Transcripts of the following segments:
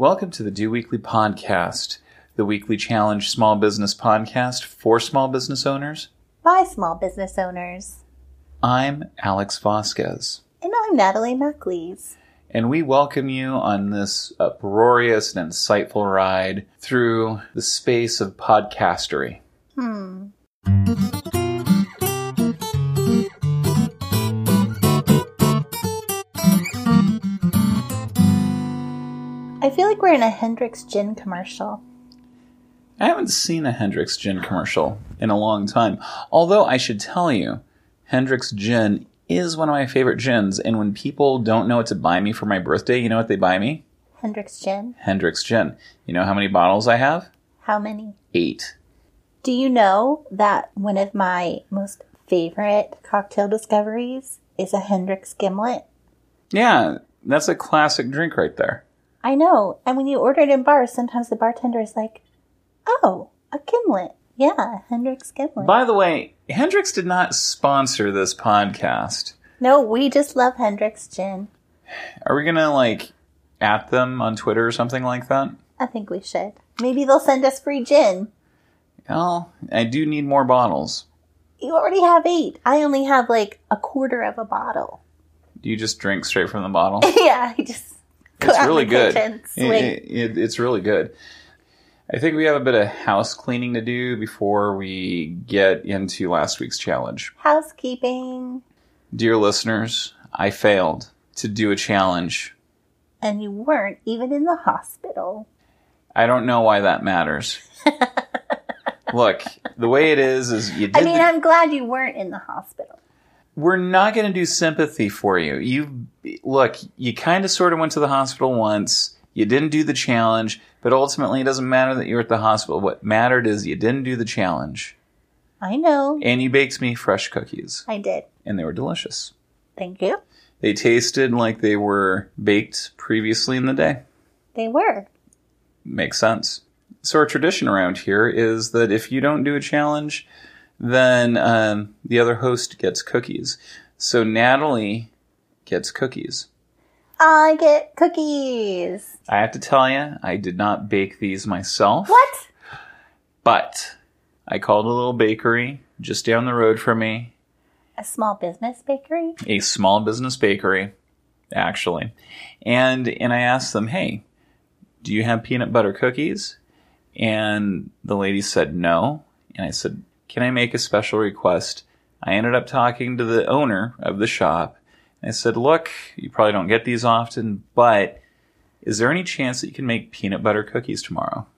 Welcome to the Do Weekly Podcast, the weekly challenge small business podcast for small business owners. by small business owners. I'm Alex Vasquez, And I'm Natalie MacLees. and we welcome you on this uproarious and insightful ride through the space of podcastery. Hmm. Feel like we're in a Hendrick's gin commercial. I haven't seen a Hendrick's Gin commercial in a long time. Although I should tell you, Hendrick's Gin is one of my favorite gins. And when people don't know what to buy me for my birthday, you know what they buy me? Hendrick's gin. Hendrick's Gin. You know how many bottles I have? How many? Eight. Do you know that one of my most favorite cocktail discoveries is a Hendrick's gimlet? Yeah, that's a classic drink right there. I know. And when you order it in bars, sometimes the bartender is like, oh, a gimlet. Yeah, Hendrick's gimlet. By the way, Hendrick's did not sponsor this podcast. no, we just love Hendrick's gin. Are we gonna like at them on Twitter or something like that? I think we should. Maybe they'll send us free gin. Well, I do need more bottles. You already have eight. I only have like a quarter of a bottle. Do you just drink straight from the bottle? yeah, I just It's really good. It- it- it- it's really good. I think we have a bit of house cleaning to do before we get into last week's challenge. Housekeeping. Dear listeners, I failed to do a challenge. And you weren't even in the hospital. I don't know why that matters. Look, the way it is is you did. I mean, the- I'm glad you weren't in the hospital. We're not going to do sympathy for you. You look, you kind of sort of went to the hospital once. You didn't do the challenge, but ultimately it doesn't matter that you were at the hospital. What mattered is you didn't do the challenge. I know. And you baked me fresh cookies, I did. and they were delicious. Thank you. They tasted like they were baked previously in the day. They were. Makes sense. So our tradition around here is that if you don't do a challenge, then um, the other host gets cookies. So Natalie gets cookies. I get cookies. I have to tell you, I did not bake these myself. What? But I called a little bakery just down the road from me, A small business bakery? a small business bakery, actually. And and I asked them, "Hey, do you have peanut butter cookies?" And the lady said no. And I said, "Can I make a special request?" I ended up talking to the owner of the shop. I said, "Look, you probably don't get these often, but is there any chance that you can make peanut butter cookies tomorrow?"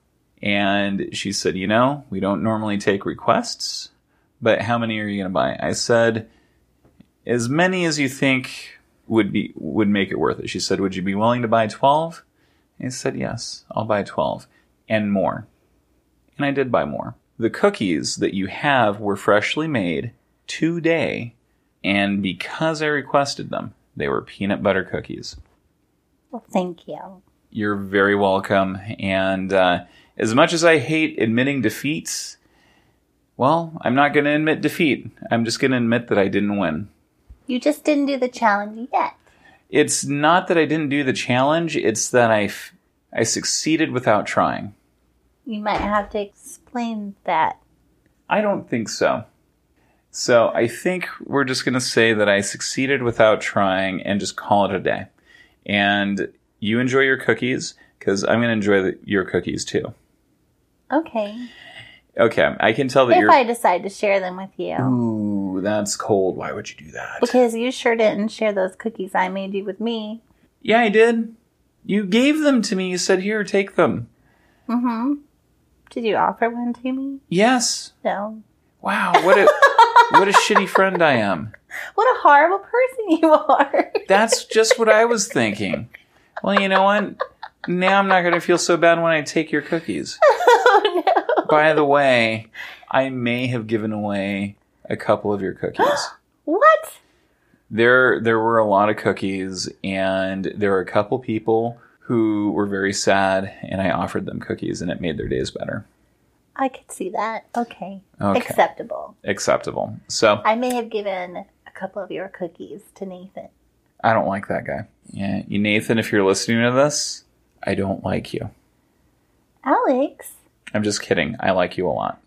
And she said, "You know, we don't normally take requests, but how many are you going to buy?" I said, "As many as you think would be would make it worth it." She said, "Would you be willing to buy 12?" I said, "Yes, I'll buy 12 and more." And I did buy more. The cookies that you have were freshly made today, and because I requested them, they were peanut butter cookies. Well, thank you. You're very welcome. And uh, as much as I hate admitting defeats, well, I'm not going to admit defeat. I'm just going to admit that I didn't win. You just didn't do the challenge yet. It's not that I didn't do the challenge, it's that I, f- I succeeded without trying. You might have to explain that. I don't think so. So I think we're just going to say that I succeeded without trying and just call it a day. And you enjoy your cookies because I'm going to enjoy the, your cookies too. Okay. Okay, I can tell that If you're. I decide to share them with you. Ooh, that's cold. Why would you do that? Because you sure didn't share those cookies I made you with me. Yeah, I did. You gave them to me. You said, "Here, take them." Mm-hmm. Did you offer one to me? Yes. No. Wow, what a what a shitty friend I am. What a horrible person you are. That's just what I was thinking. Well, you know what? Now I'm not going to feel so bad when I take your cookies. oh no. By the way, I may have given away a couple of your cookies. What? there there were a lot of cookies and there were a couple people who were very sad and I offered them cookies and it made their days better. I could see that. Okay. Okay. Acceptable. Acceptable. So I may have given a couple of your cookies to Nathan. I don't like that guy. Yeah, you Nathan, if you're listening to this, I don't like you. Alex, I'm just kidding. I like you a lot.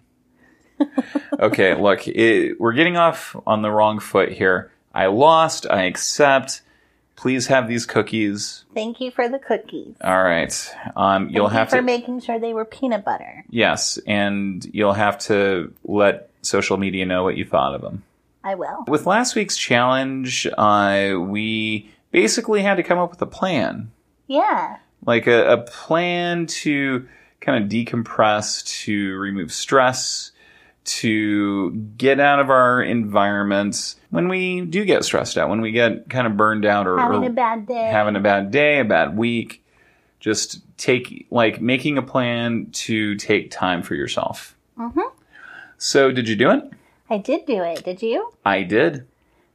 okay, look, it, we're getting off on the wrong foot here. I lost. I accept. Please have these cookies. thank you for the cookies. All right. Um, you'll Thank you have for to. making sure they were peanut butter. yes, and you'll have to let social media know what you thought of them. I will. With last week's challenge, uh, we basically had to come up with a plan. Yeah. like a, a plan to kind of decompress, to remove stress, to get out of our environments when we do get stressed out, when we get kind of burned out or, Having or a bad day. having a bad day, a bad week. Just take, like, making a plan to take time for yourself. Mhm. So, did you do it? I did do it. Did you? I did.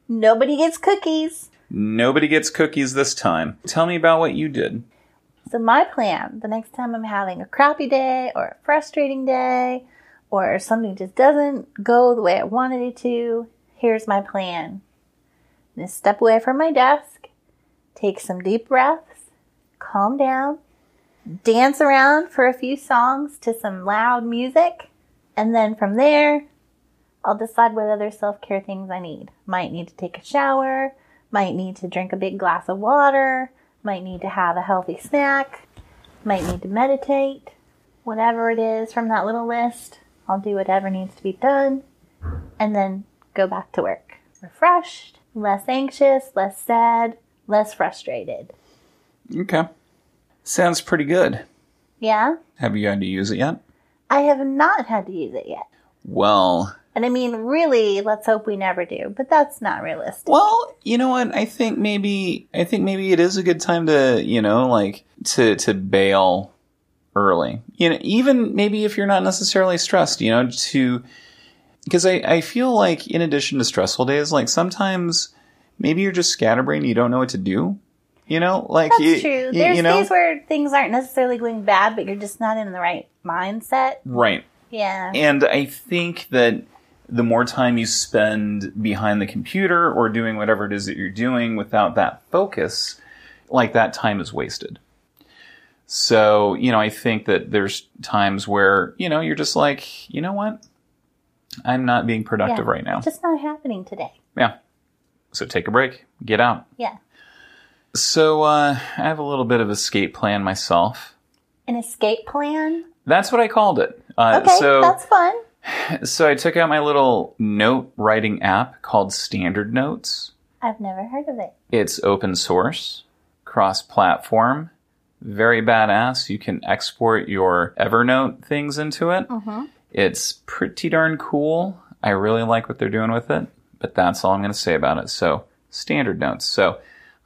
Nobody gets cookies. Nobody gets cookies this time. Tell me about what you did. So my plan, the next time I'm having a crappy day or a frustrating day or something just doesn't go the way I wanted it to, here's my plan. I'm step away from my desk, take some deep breaths, calm down, dance around for a few songs to some loud music, and then from there, I'll decide what other self-care things I need. Might need to take a shower, might need to drink a big glass of water, might need to have a healthy snack, might need to meditate, whatever it is from that little list. I'll do whatever needs to be done and then go back to work. Refreshed, less anxious, less sad, less frustrated. Okay. Sounds pretty good. Yeah? Have you had to use it yet? I have not had to use it yet. Well, And I mean, really, let's hope we never do, but that's not realistic. Well, you know what? I think maybe I think maybe it is a good time to, you know, like to to bail early. You know, even maybe if you're not necessarily stressed, you know, to because I, I feel like in addition to stressful days, like sometimes maybe you're just scatterbrained, you don't know what to do. You know, like That's you, true. you- There's you know, days where things aren't necessarily going bad, but you're just not in the right mindset. right. Yeah. And I think that the more time you spend behind the computer or doing whatever it is that you're doing without that focus, like that time is wasted. So, you know, I think that there's times where, you know, you're just like, you know what? I'm not being productive Yeah. right now. It's just not happening today. Yeah. So take a break, get out. Yeah. So, uh, I have a little bit of escape plan myself. An escape plan? That's what I called it. Uh, Okay, so, that's fun. So I took out my little note writing app called Standard Notes. I've never heard of it. It's open source, cross platform, very badass. You can export your Evernote things into it. Mm-hmm. It's pretty darn cool. I really like what they're doing with it, but that's all I'm going to say about it. So, Standard Notes. So,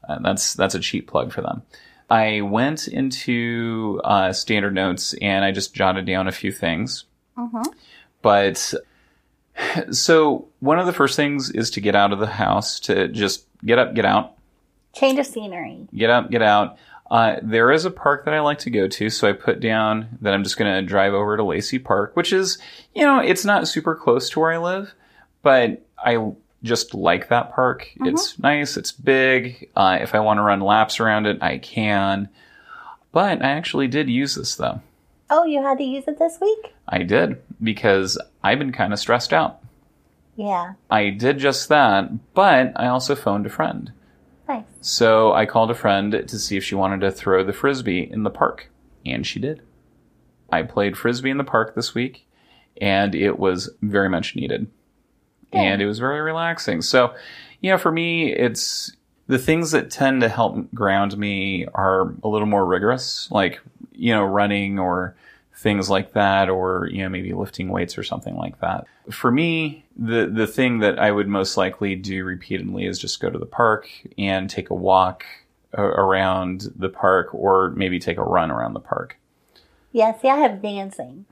uh, that's that's a cheap plug for them. I went into uh, Standard Notes and I just jotted down a few things. Mm-hmm. But so one of the first things is to get out of the house, to just get up, get out, Change of scenery. get up, get out. Uh, there is a park that I like to go to, so I put down that I'm just going to drive over to Lacey Park, which is, you know, it's not super close to where I live, but I just like that park. It's nice, it's big. Uh, if I want to run laps around it, I can. But I actually did use this though. Oh, you had to use it this week? I did because I've been kind of stressed out. Yeah. I did just that, but I also phoned a friend. Nice. So I called a friend to see if she wanted to throw the frisbee in the park, and she did. I played frisbee in the park this week, and it was very much needed. Good. And it was very relaxing. So, you know, for me, it's the things that tend to help ground me are a little more rigorous, like, you know, running or things like that, or, you know, maybe lifting weights or something like that. For me, the, the thing that I would most likely do repeatedly is just go to the park and take a walk uh, around the park or maybe take a run around the park. Yeah, see, I have dancing.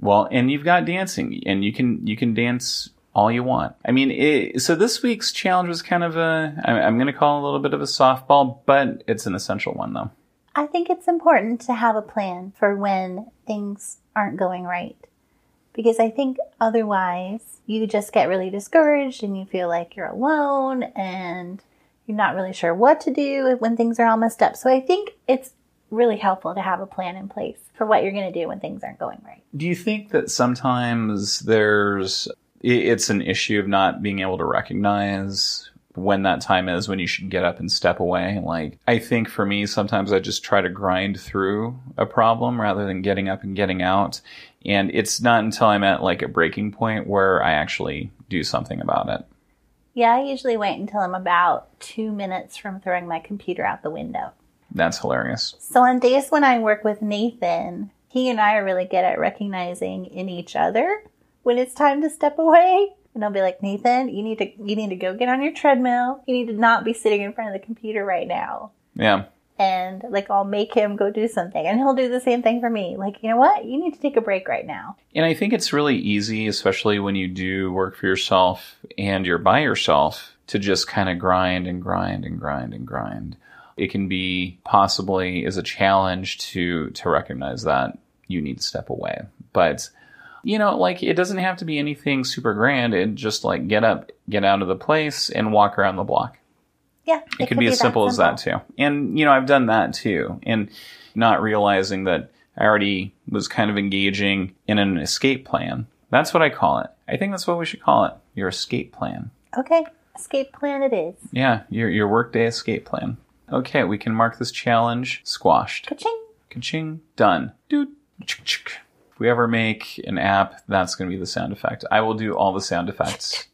Well, and you've got dancing, and you can you can dance all you want. I mean, it, so this week's challenge was kind of a I'm going to call it a little bit of a softball, but it's an essential one though. I think it's important to have a plan for when things aren't going right. Because I think otherwise you just get really discouraged and you feel like you're alone and you're not really sure what to do when things are all messed up. So I think it's really helpful to have a plan in place for what you're going to do when things aren't going right. Do you think that sometimes there's it's an issue of not being able to recognize when that time is when you should get up and step away? Like I think for me sometimes I just try to grind through a problem rather than getting up and getting out. And it's not until I'm at like a breaking point where I actually do something about it. Yeah, I usually wait until I'm about two minutes from throwing my computer out the window. That's hilarious. So on days when I work with Nathan, he and I are really good at recognizing in each other when it's time to step away. And I'll be like, Nathan, you need to you need to go get on your treadmill. You need to not be sitting in front of the computer right now. Yeah. And like I'll make him go do something and he'll do the same thing for me. Like, you know what? You need to take a break right now. And I think it's really easy, especially when you do work for yourself and you're by yourself, to just kind of grind and grind and grind and grind. It can be possibly is a challenge to to recognize that you need to step away. But you know, like it doesn't have to be anything super grand. It just like get up, get out of the place, and walk around the block. Yeah. It, could be, as simple, as that too. And you know, I've done that too, and not realizing that I already was kind of engaging in an escape plan. That's what I call it. I think that's what we should call it. Your escape plan. Okay. Escape plan it is. Yeah, your your workday escape plan. Okay, we can mark this challenge squashed. Ka-ching. Ka-ching, done. Doot. If we ever make an app, that's going to be the sound effect. I will do all the sound effects.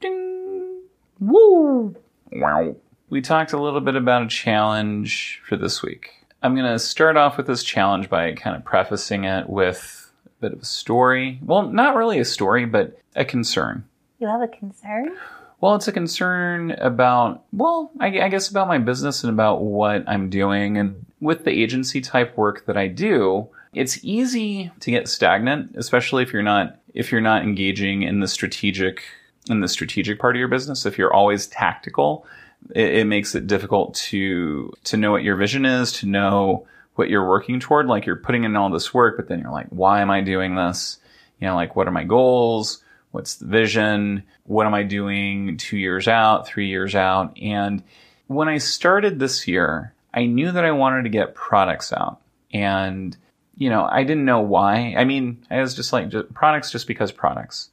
Ding. Woo. Wow. We talked a little bit about a challenge for this week. I'm going to start off with this challenge by kind of prefacing it with a bit of a story. Well, not really a story, but a concern. You have a concern? Well, it's a concern about, well, I, I guess about my business and about what I'm doing. And with the agency type work that I do, it's easy to get stagnant, especially if you're not, if you're not engaging in the strategic, in the strategic part of your business. If you're always tactical, it, it makes it difficult to, to know what your vision is, to know what you're working toward. Like you're putting in all this work, but then you're like, why am I doing this? You know, like what are my goals? What's the vision? What am I doing two years out, three years out? And when I started this year, I knew that I wanted to get products out. And, you know, I didn't know why. I mean, I was just like, just products just because products.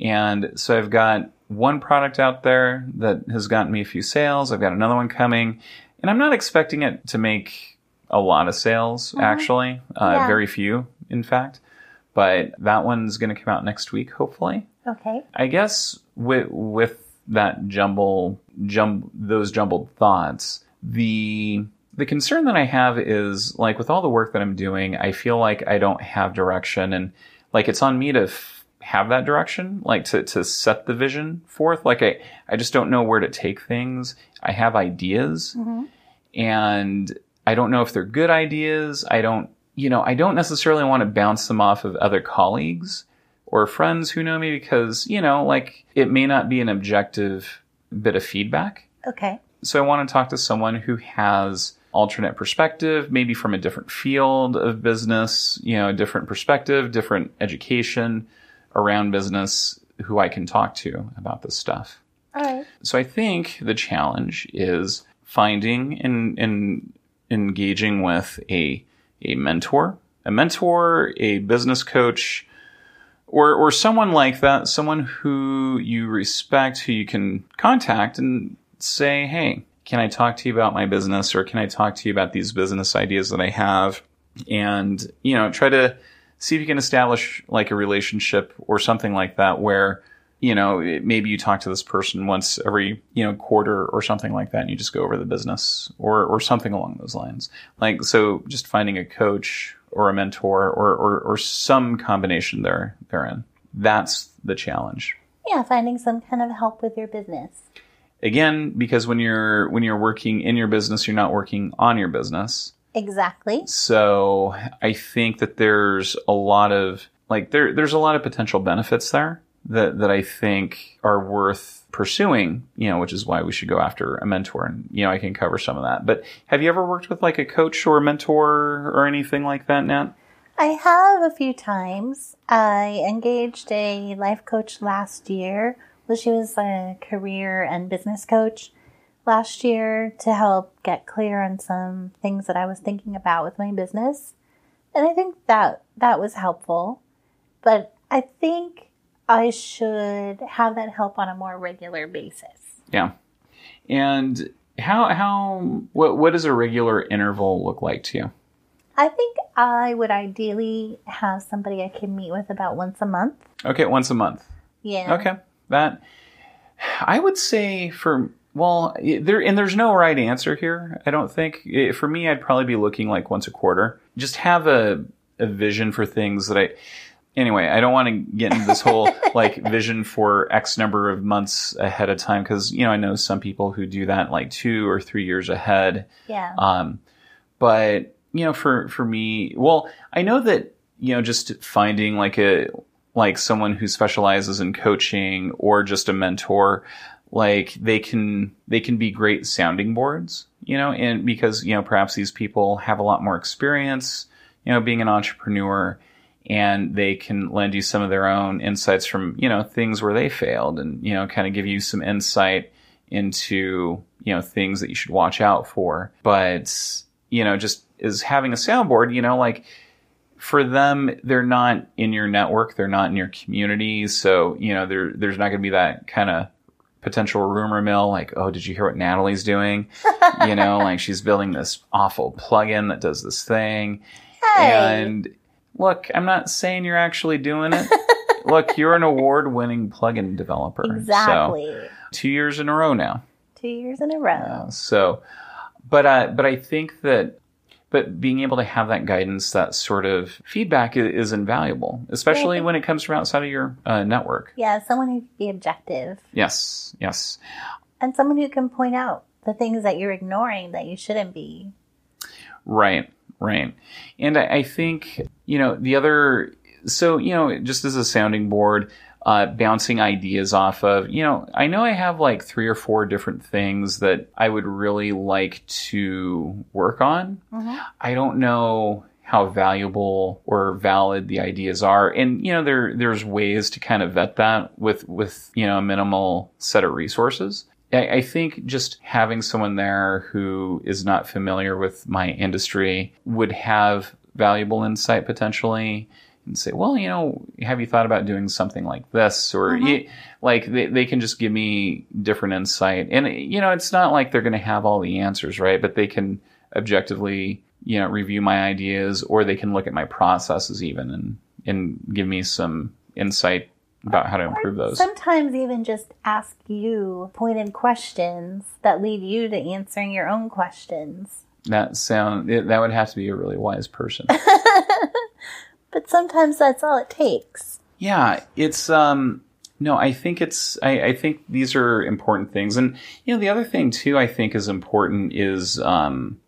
And so I've got one product out there that has gotten me a few sales. I've got another one coming. And I'm not expecting it to make a lot of sales, actually. Uh, Yeah. Very few, in fact. But that one's going to come out next week, hopefully. Okay. I guess with with that jumble jum those jumbled thoughts, the the concern that I have is like with all the work that I'm doing, I feel like I don't have direction and like it's on me to f- have that direction, like to to set the vision forth. Like I I just don't know where to take things. I have ideas mm-hmm. and I don't know if they're good ideas. I don't, you know, I don't necessarily want to bounce them off of other colleagues or friends who know me because, you know, like it may not be an objective bit of feedback. Okay. So I want to talk to someone who has alternate perspective, maybe from a different field of business, you know, a different perspective, different education around business who I can talk to about this stuff. All right. So I think the challenge is finding and, and engaging with a a mentor, a mentor, a business coach, or or someone like that, someone who you respect, who you can contact and say, "Hey, can I talk to you about my business, or can I talk to you about these business ideas that I have?" And you know, try to see if you can establish like a relationship or something like that where you know, maybe you talk to this person once every, you know, quarter or something like that and you just go over the business or, or something along those lines. Like, so just finding a coach or a mentor or, or, or some combination there, therein. That's the challenge. Yeah, finding some kind of help with your business. Again, because when you're, when you're working in your business, you're not working on your business. Exactly. So I think that there's a lot of like there there's a lot of potential benefits there that that I think are worth pursuing, you know, which is why we should go after a mentor and you know, I can cover some of that. But have you ever worked with like a coach or a mentor or anything like that, Nat? I have a few times. I engaged a life coach last year. Well, she was a career and business coach. last year to help get clear on some things that I was thinking about with my business. And I think that that was helpful. But I think I should have that help on a more regular basis. Yeah. And how how what what does a regular interval look like to you? I think I would ideally have somebody I can meet with about once a month. Okay, once a month. Yeah. Okay. That I would say for well, there and there's no right answer here. I don't think for me, I'd probably be looking like once a quarter. Just have a a vision for things that I. Anyway, I don't want to get into this whole like vision for X number of months ahead of time because you know I know some people who do that like two or three years ahead. Yeah. Um, but you know, for for me, well, I know that you know just finding like a like someone who specializes in coaching or just a mentor, like they can they can be great sounding boards, you know, and because you know perhaps these people have a lot more experience, you know, being an entrepreneur. And they can lend you some of their own insights from, you know, things where they failed and, you know, kind of give you some insight into, you know, things that you should watch out for. But, you know, just is having a soundboard, you know, like for them, they're not in your network, they're not in your community. So, you know, there, there's not going to be that kind of potential rumor mill like, oh, did you hear what Natalie's doing? you know, like she's building this awful plugin that does this thing. Hey. And look, I'm not saying you're actually doing it. look, you're an award winning plugin developer. exactly. So, two years in a row now. Two years in a row. Uh, so, but uh, but I think that, but being able to have that guidance, that sort of feedback is, invaluable, especially when it comes from outside of your uh, network. Yeah, someone who can be objective Yes, yes, and someone who can point out the things that you're ignoring that you shouldn't be. right, right. And I, I think you know the other. So you know, just as a sounding board. Uh, bouncing ideas off of, you know, I know I have like three or four different things that I would really like to work on. Mhm. I don't know how valuable or valid the ideas are. And, you know, there, there's ways to kind of vet that with, with, you know, a minimal set of resources. I, I think just having someone there who is not familiar with my industry would have valuable insight potentially and say, well, you know, have you thought about doing something like this? Or Mhm. y- like they, they can just give me different insight. And, you know, it's not like they're going to have all the answers, right? But they can objectively, you know, review my ideas or they can look at my processes even and, and give me some insight about how to improve those. Sometimes even just ask you pointed questions that lead you to answering your own questions. That sound, that would have to be a really wise person. But sometimes that's all it takes. Yeah, it's um no, I think it's I, I think these are important things. And you know, the other thing too I think is important is um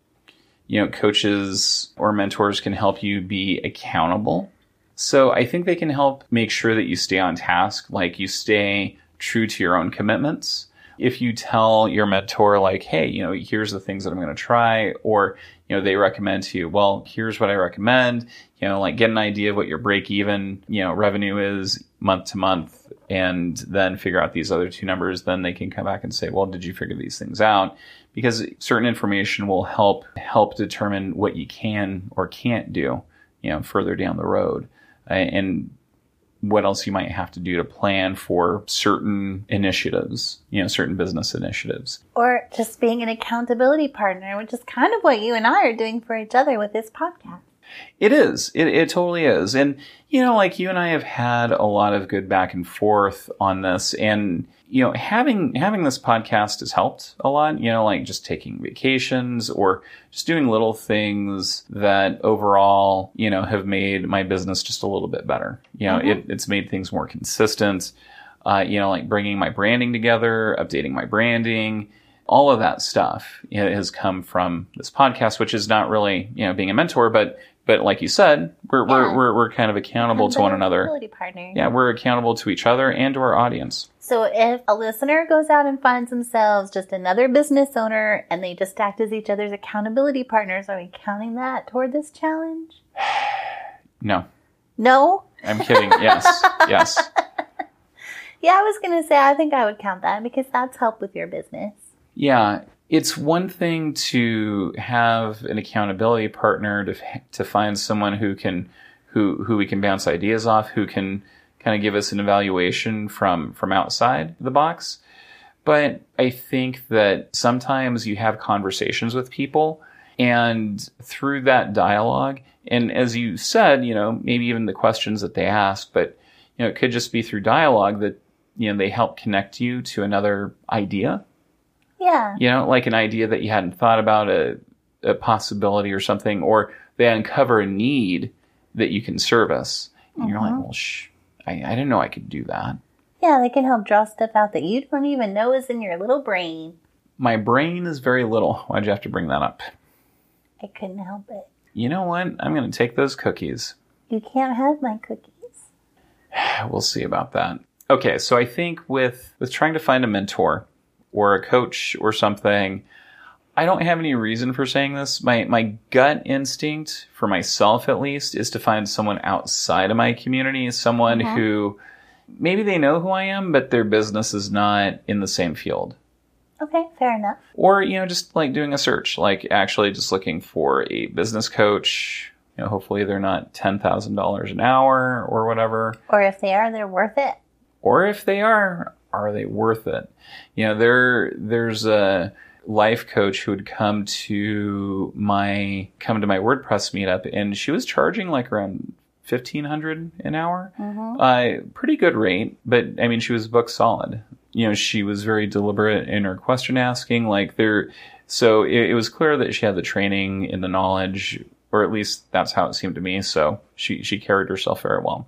you know, coaches or mentors can help you be accountable. So I think they can help make sure that you stay on task, like you stay true to your own commitments. If you tell your mentor like, "Hey, you know, here's the things that I'm going to try," or you know, they recommend to you, "Well, here's what I recommend," you know, like get an idea of what your break even, you know, revenue is month to month and then figure out these other two numbers, then they can come back and say, "Well, did you figure these things out?" Because certain information will help help determine what you can or can't do, you know, further down the road. And what else you might have to do to plan for certain initiatives, you know, certain business initiatives. Or just being an accountability partner, which is kind of what you and I are doing for each other with this podcast. It is. It, it totally is. And, you know, like you and I have had a lot of good back and forth on this. And, you know, having, having this podcast has helped a lot, you know, like just taking vacations or just doing little things that overall, you know, have made my business just a little bit better. You know, Mhm. it, it's made things more consistent. Uh, you know, like bringing my branding together, updating my branding, all of that stuff you know, has come from this podcast, which is not really, you know, being a mentor, but, but like you said, we're, Yeah. we're, we're, we're kind of accountable to one another. Accountability partner. Yeah, we're accountable to each other and to our audience. So if a listener goes out and finds themselves just another business owner and they just act as each other's accountability partners, are we counting that toward this challenge? No, No? I'm kidding. yes, yes. Yeah, I was going to say I think I would count that because that's help with your business. Yeah, it's one thing to have an accountability partner to to find someone who can who who we can bounce ideas off, who can kind of give us an evaluation from from outside the box. But I think that sometimes you have conversations with people and through that dialogue and as you said, you know, maybe even the questions that they ask, but you know, it could just be through dialogue that you know they help connect you to another idea Yeah. you know, like an idea that you hadn't thought about, a, a possibility or something, or they uncover a need that you can service. And you're like, uh-huh. well, shh, I, I didn't know I could do that. Yeah, they can help draw stuff out that you don't even know is in your little brain. My brain is very little. Why'd you have to bring that up? I couldn't help it. You know what? I'm going to take those cookies. You can't have my cookies. We'll see about that. Okay, so I think with with trying to find a mentor or a coach or something, I don't have any reason for saying this. My my gut instinct for myself at least is to find someone outside of my community, someone Mhm. who maybe they know who I am, but their business is not in the same field. Okay, fair enough. Or, you know, just like doing a search, like actually just looking for a business coach. You know, hopefully they're not $10,000 an hour or whatever Or if they are, they're worth it. or if they are, are they worth it? You know, there there's a life coach who would come to my come to my WordPress meetup, and she was charging like around fifteen hundred an hour, hmm uh, pretty good rate. But I mean, she was book solid. You know, she was very deliberate in her question asking. Like there, so it, it was clear that she had the training and the knowledge, or at least that's how it seemed to me. So she she carried herself very well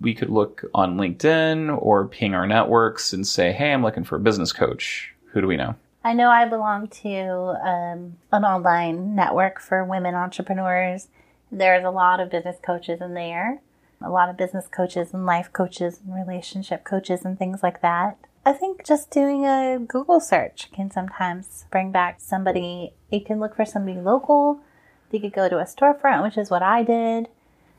we could look on LinkedIn or ping our networks and say, hey, I'm looking for a business coach. Who do we know? I know I belong to um, an online network for women entrepreneurs. There's a lot of business coaches in there, a lot of business coaches and life coaches and relationship coaches and things like that. I think just doing a Google search can sometimes bring back somebody. You can look for somebody local. You could go to a storefront, which is what I did.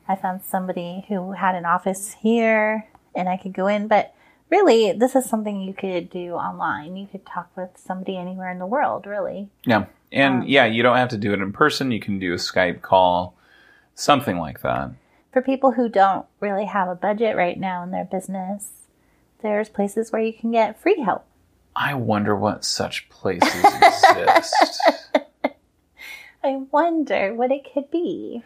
I found somebody who had an office here and I could go in, but really, this is something you could do online. You could talk with somebody anywhere in the world, really. Yeah. And Um, yeah, you don't have to do it in person. You can do a Skype call, something like that. For people who don't really have a budget right now in their business, there's places where you can get free help. I wonder what such places exist. I wonder what it could be.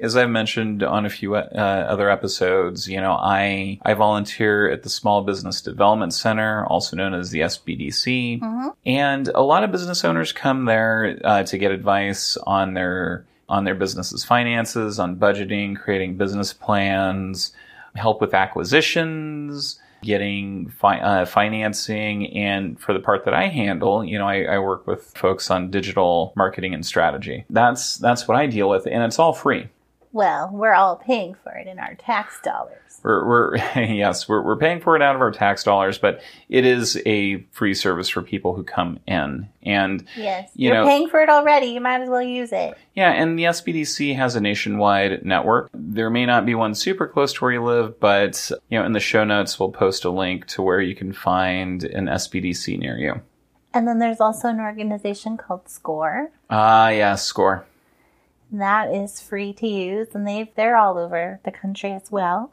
As I mentioned on a few uh, other episodes, you know, I I volunteer at the Small Business Development Center, also known as the SBDC, Mhm. and a lot of business owners come there uh, to get advice on their on their business's finances, on budgeting, creating business plans, help with acquisitions, getting fi- uh, financing, and for the part that I handle, you know, I, I work with folks on digital marketing and strategy. That's that's what I deal with, and it's all free. Well, we're all paying for it in our tax dollars. We're, we're yes, we're, we're paying for it out of our tax dollars, but it is a free service for people who come in. And Yes. You You're know- paying for it already. You might as well use it. yeah, and the SBDC has a nationwide network. There may not be one super close to where you live, but you know, in the show notes we'll post a link to where you can find an SBDC near you. And then there's also an organization called SCORE. Ah, yeah, score. That is free to use, and they they're all over the country as well.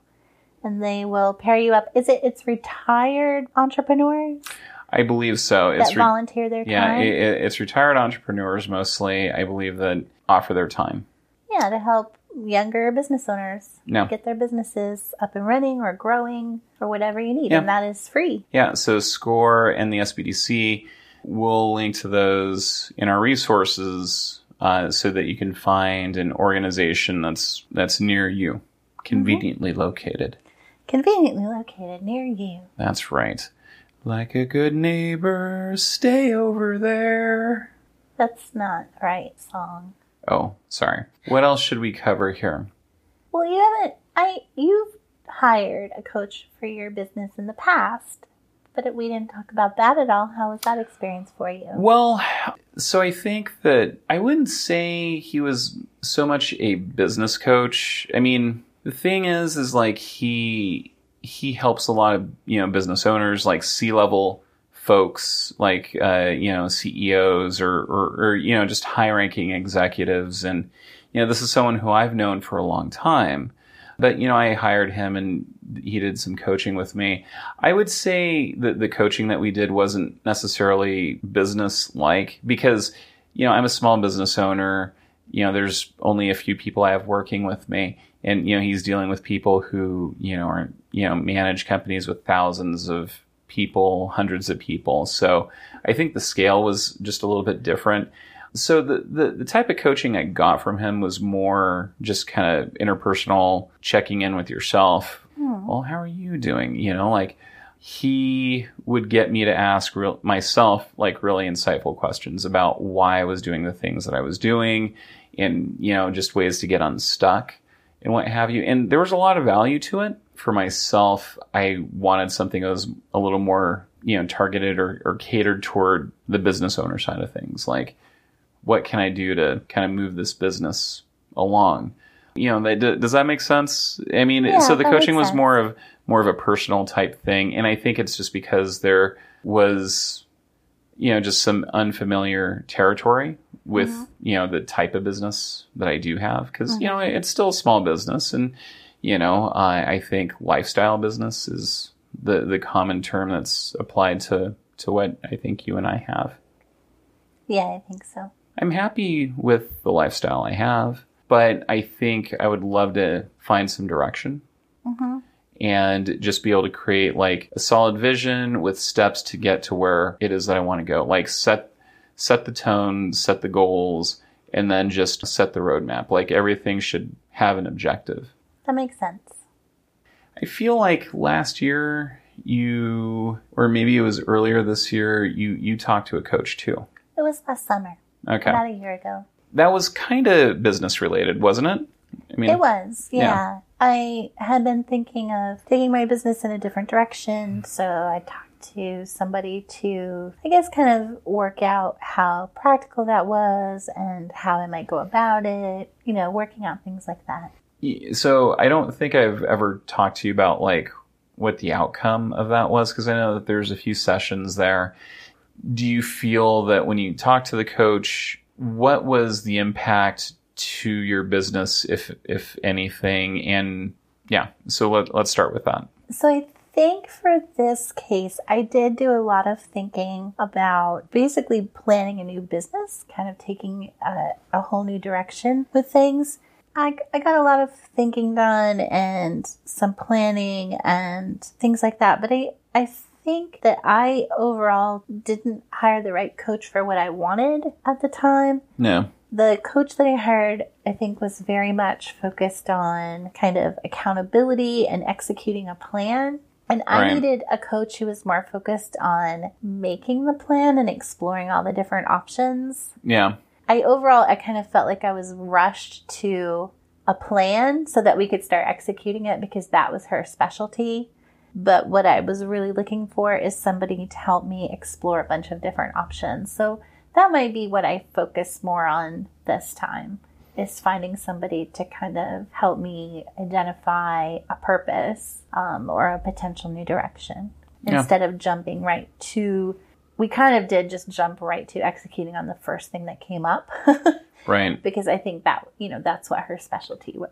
And they will pair you up. Is it? It's retired entrepreneurs I believe so. that It's re- volunteer their yeah, time. it, it- it's retired entrepreneurs mostly. I believe that offer their time. yeah, to help younger business owners No. get their businesses up and running or growing or whatever you need, Yeah. and that is free. Yeah, so SCORE and the SBDC, we'll link to those in our resources uh, so that you can find an organization that's that's near you, conveniently located. Conveniently located near you. That's right. Like a good neighbor, stay over there. That's not right song. Oh, sorry. What else should we cover here? Well, you haven't. I you've hired a coach for your business in the past, but we didn't talk about that at all. How was that experience for you? Well, so I think that I wouldn't say he was so much a business coach. I mean, the thing is, is like he he helps a lot of you know business owners, like C level folks like uh, you know CEOs or, or, or you know just high ranking executives and you know this is someone who I've known for a long time but you know I hired him and he did some coaching with me I would say that the coaching that we did wasn't necessarily business like because you know I'm a small business owner you know there's only a few people I have working with me and you know he's dealing with people who you know are you know manage companies with thousands of people, hundreds of people. So I think the scale was just a little bit different. So the, the, the type of coaching I got from him was more just kind of interpersonal, checking in with yourself. Hmm. Well, how are you doing? You know, like he would get me to ask real, myself like really insightful questions about why I was doing the things that I was doing and, you know, just ways to get unstuck and what have you. And there was a lot of value to it for myself, I wanted something that was a little more, you know, targeted or, or catered toward the business owner side of things. Like, what can I do to kind of move this business along? You know, does that make sense? I mean, yeah, so the coaching was more of more of a personal type thing, and I think it's just because there was, you know, just some unfamiliar territory with mm-hmm. you know the type of business that I do have because mm-hmm. you know it's still a small business and you know, I, I think lifestyle business is the, the common term that's applied to, to what I think you and I have. Yeah, I think so. I'm happy with the lifestyle I have, but I think I would love to find some direction. Mm-hmm. And just be able to create like a solid vision with steps to get to where it is that I want to go. Like set set the tone, set the goals, and then just set the roadmap. Like everything should have an objective. That makes sense. I feel like last year you, or maybe it was earlier this year, you you talked to a coach too. It was last summer. Okay. About a year ago. That was kind of business related, wasn't it? I mean, it was. Yeah. yeah. I had been thinking of taking my business in a different direction, so I talked to somebody to, I guess, kind of work out how practical that was and how I might go about it. You know, working out things like that so I don't think I've ever talked to you about like what the outcome of that was because I know that there's a few sessions there. Do you feel that when you talk to the coach, what was the impact to your business, if if anything? And yeah, so let, let's start with that. So I think for this case, I did do a lot of thinking about basically planning a new business, kind of taking a, a whole new direction with things. I, I got a lot of thinking done and some planning and things like that. But I, I think that I overall didn't hire the right coach for what I wanted at the time. No. The coach that I hired, I think, was very much focused on kind of accountability and executing a plan. And I right. needed a coach who was more focused on making the plan and exploring all the different options. Yeah. I overall, I kind of felt like I was rushed to a plan so that we could start executing it because that was her specialty. But what I was really looking for is somebody to help me explore a bunch of different options. So that might be what I focus more on this time is finding somebody to kind of help me identify a purpose um, or a potential new direction yeah. instead of jumping right to we kind of did just jump right to executing on the first thing that came up. right. Because I think that, you know, that's what her specialty was.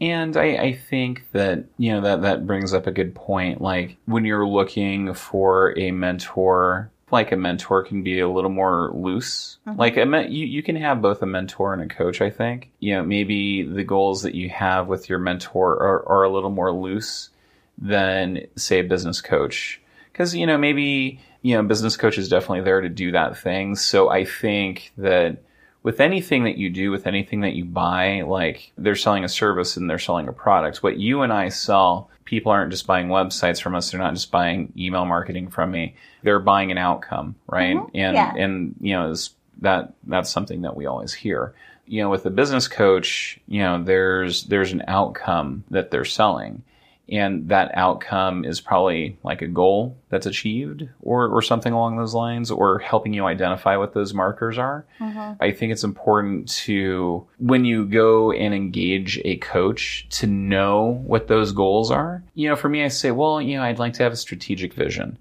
And I, I, think that, you know, that, that brings up a good point. Like when you're looking for a mentor, like a mentor can be a little more loose. Mm-hmm. Like a me- you, you can have both a mentor and a coach, I think. You know, maybe the goals that you have with your mentor are, are a little more loose than, say, a business coach. Because, you know, maybe you know, business coach is definitely there to do that thing. So I think that with anything that you do, with anything that you buy, like they're selling a service and they're selling a product. What you and I sell, people aren't just buying websites from us. They're not just buying email marketing from me. They're buying an outcome, right? Mm-hmm. And, yeah. and, you know, that, that's something that we always hear. You know, with a business coach, you know, there's, there's an outcome that they're selling and that outcome is probably like a goal that's achieved or, or something along those lines or helping you identify what those markers are mm-hmm. i think it's important to when you go and engage a coach to know what those goals are you know for me i say well you know i'd like to have a strategic vision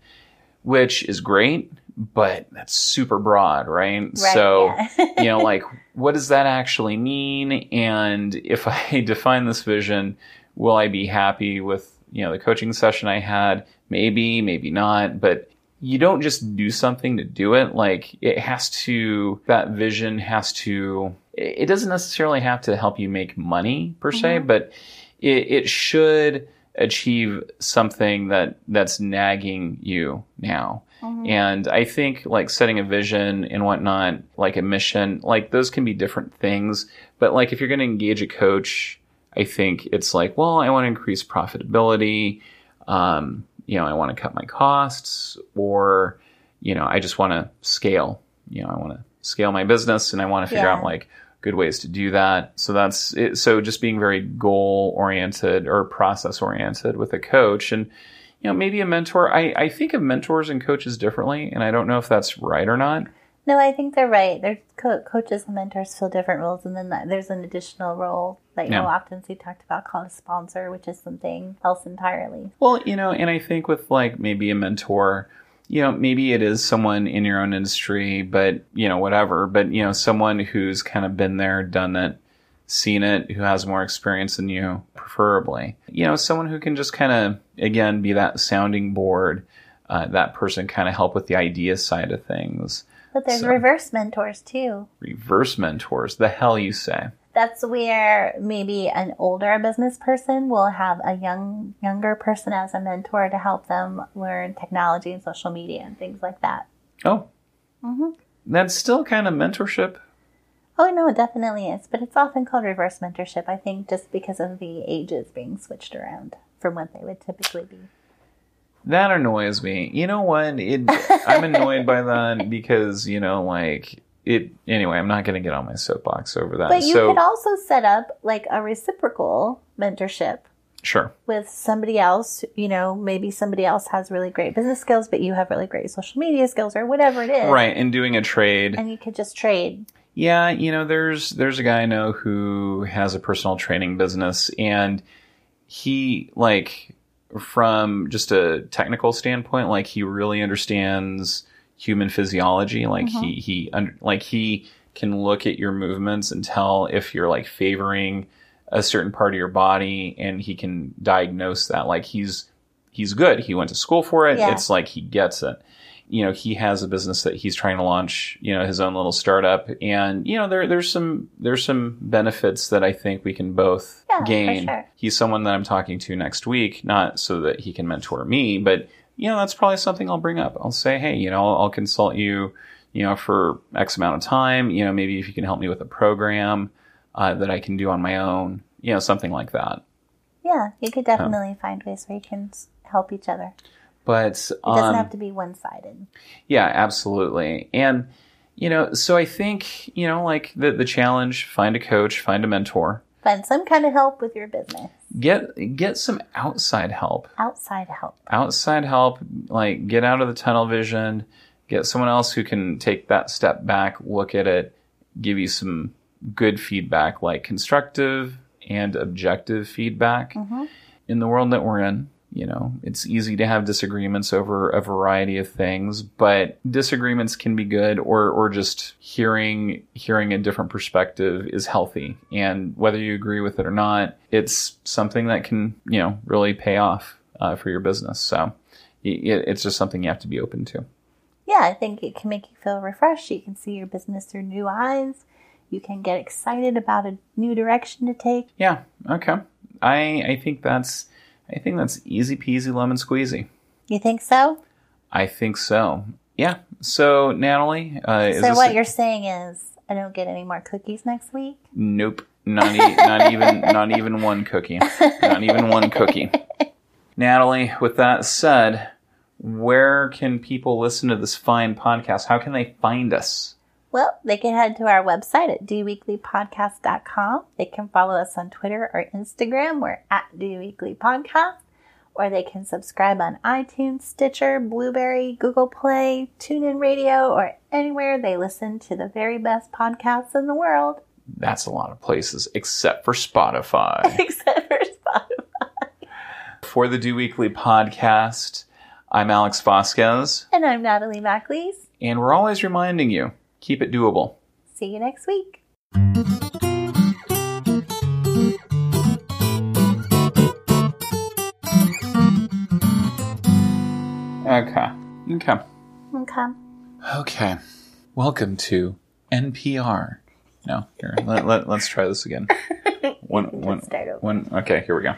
which is great, but that's super broad, right? Right. so, yeah. you know, like, what does that actually mean? And if I define this vision, will I be happy with, you know, the coaching session I had? Maybe, maybe not. But you don't just do something to do it. Like, it has to, that vision has to, it doesn't necessarily have to help you make money per se, but it, it should achieve something that that's nagging you now. Mhm. And I think like setting a vision and whatnot, like a mission, like those can be different things. But like if you're going to engage a coach, I think it's like, well, I want to increase profitability. Um, you know, I want to cut my costs or, you know, I just want to scale, you know, I want to scale my business and I want to figure Yeah. out like good ways to do that. So that's it. So just being very goal oriented or process oriented with a coach and, you know, maybe a mentor. I, I think of mentors and coaches differently, and I don't know if that's right or not. No, I think they're right. There's co- coaches and mentors fill different roles, and then that, there's an additional role that Yeah. you'll often see talked about called a sponsor, which is something else entirely. Well, you know, and I think with like maybe a mentor, you know, maybe it is someone in your own industry, but you know, whatever, but you know, someone who's kind of been there, done it, seen it, who has more experience than you, preferably. You know, someone who can just kind of, again, be that sounding board, uh, that person kind of help with the idea side of things. But there's So- reverse mentors too. Reverse mentors, the hell you say. That's where maybe an older business person will have a young younger person as a mentor to help them learn technology and social media and things like that. Oh, Mm-hmm. that's still kind of mentorship. Oh no, it definitely is, but it's often called reverse mentorship. I think just because of the ages being switched around from what they would typically be. That annoys me. You know what? It, I'm annoyed by that because you know, like it. Anyway, I'm not going to get on my soapbox over that. But you so could also set up like a reciprocal mentorship sure, with somebody else. You know, maybe somebody else has really great business skills, but you have really great social media skills or whatever it is. right. And doing a trade. And you could just trade. Yeah, you know, there's there's a guy I know who has a personal training business, and he like from just a technical standpoint, like he really understands human physiology. Like he mm-hmm. he un- like he can look at your movements and tell if you're like favoring a certain part of your body, and he can diagnose that. Like he's he's good. He went to school for it. Yeah. It's like he gets it you know he has a business that he's trying to launch you know his own little startup. And you know there there's some there's some benefits that I think we can both Yeah, gain. sure. he's someone that I'm talking to next week not so that he can mentor me but you know that's probably something I'll bring up. I'll say hey you know I'll, I'll consult you you know for x amount of time. You know maybe if you can help me with a program uh, that I can do on my own you know something like that. Yeah, you could definitely find ways where you can help each other. But It doesn't um, have to be one sided. Yeah, absolutely. And you know, so I think, you know, like the the challenge, find a coach, find a mentor. Find some kind of help with your business. Get get some outside help. Outside help. Outside help, like get out of the tunnel vision, get someone else who can take that step back, look at it, give you some good feedback, like constructive and objective feedback. Mhm. In the world that we're in, you know, it's easy to have disagreements over a variety of things, but disagreements can be good or or just hearing hearing a different perspective is healthy. And whether you agree with it or not, it's something that can, you know, really pay off uh, for your business. So it, it's just something you have to be open to. Yeah, I think it can make you feel refreshed. You can see your business through new eyes. You can get excited about a new direction to take. Yeah. Okay. I I think that's I think that's easy peasy lemon squeezy. You think so? I think so. Yeah. So Natalie, uh, is so what a- you're saying is I don't get any more cookies next week? Nope. Not, e- not even not even one cookie. Not even one cookie. Natalie, with that said, where can people listen to this fine podcast? How can they find us? Well, they can head to our website at doweeklypodcast.com. They can follow us on Twitter or Instagram. We're at doweeklypodcast. Or they can subscribe on iTunes, Stitcher, Blubrry, Google Play, TuneIn Radio, or anywhere they listen to the very best podcasts in the world, That's a lot of places, except for Spotify. except for Spotify. for the Do Weekly podcast. I'm Alex Vasquez, And I'm Natalie MacLees. and we're always reminding you keep it doable. See you next week. Okay. Okay. Okay. Okay. Welcome to NPR. No, here, let, let, let's try this again. One, one, Let's start over. one, okay, here we go.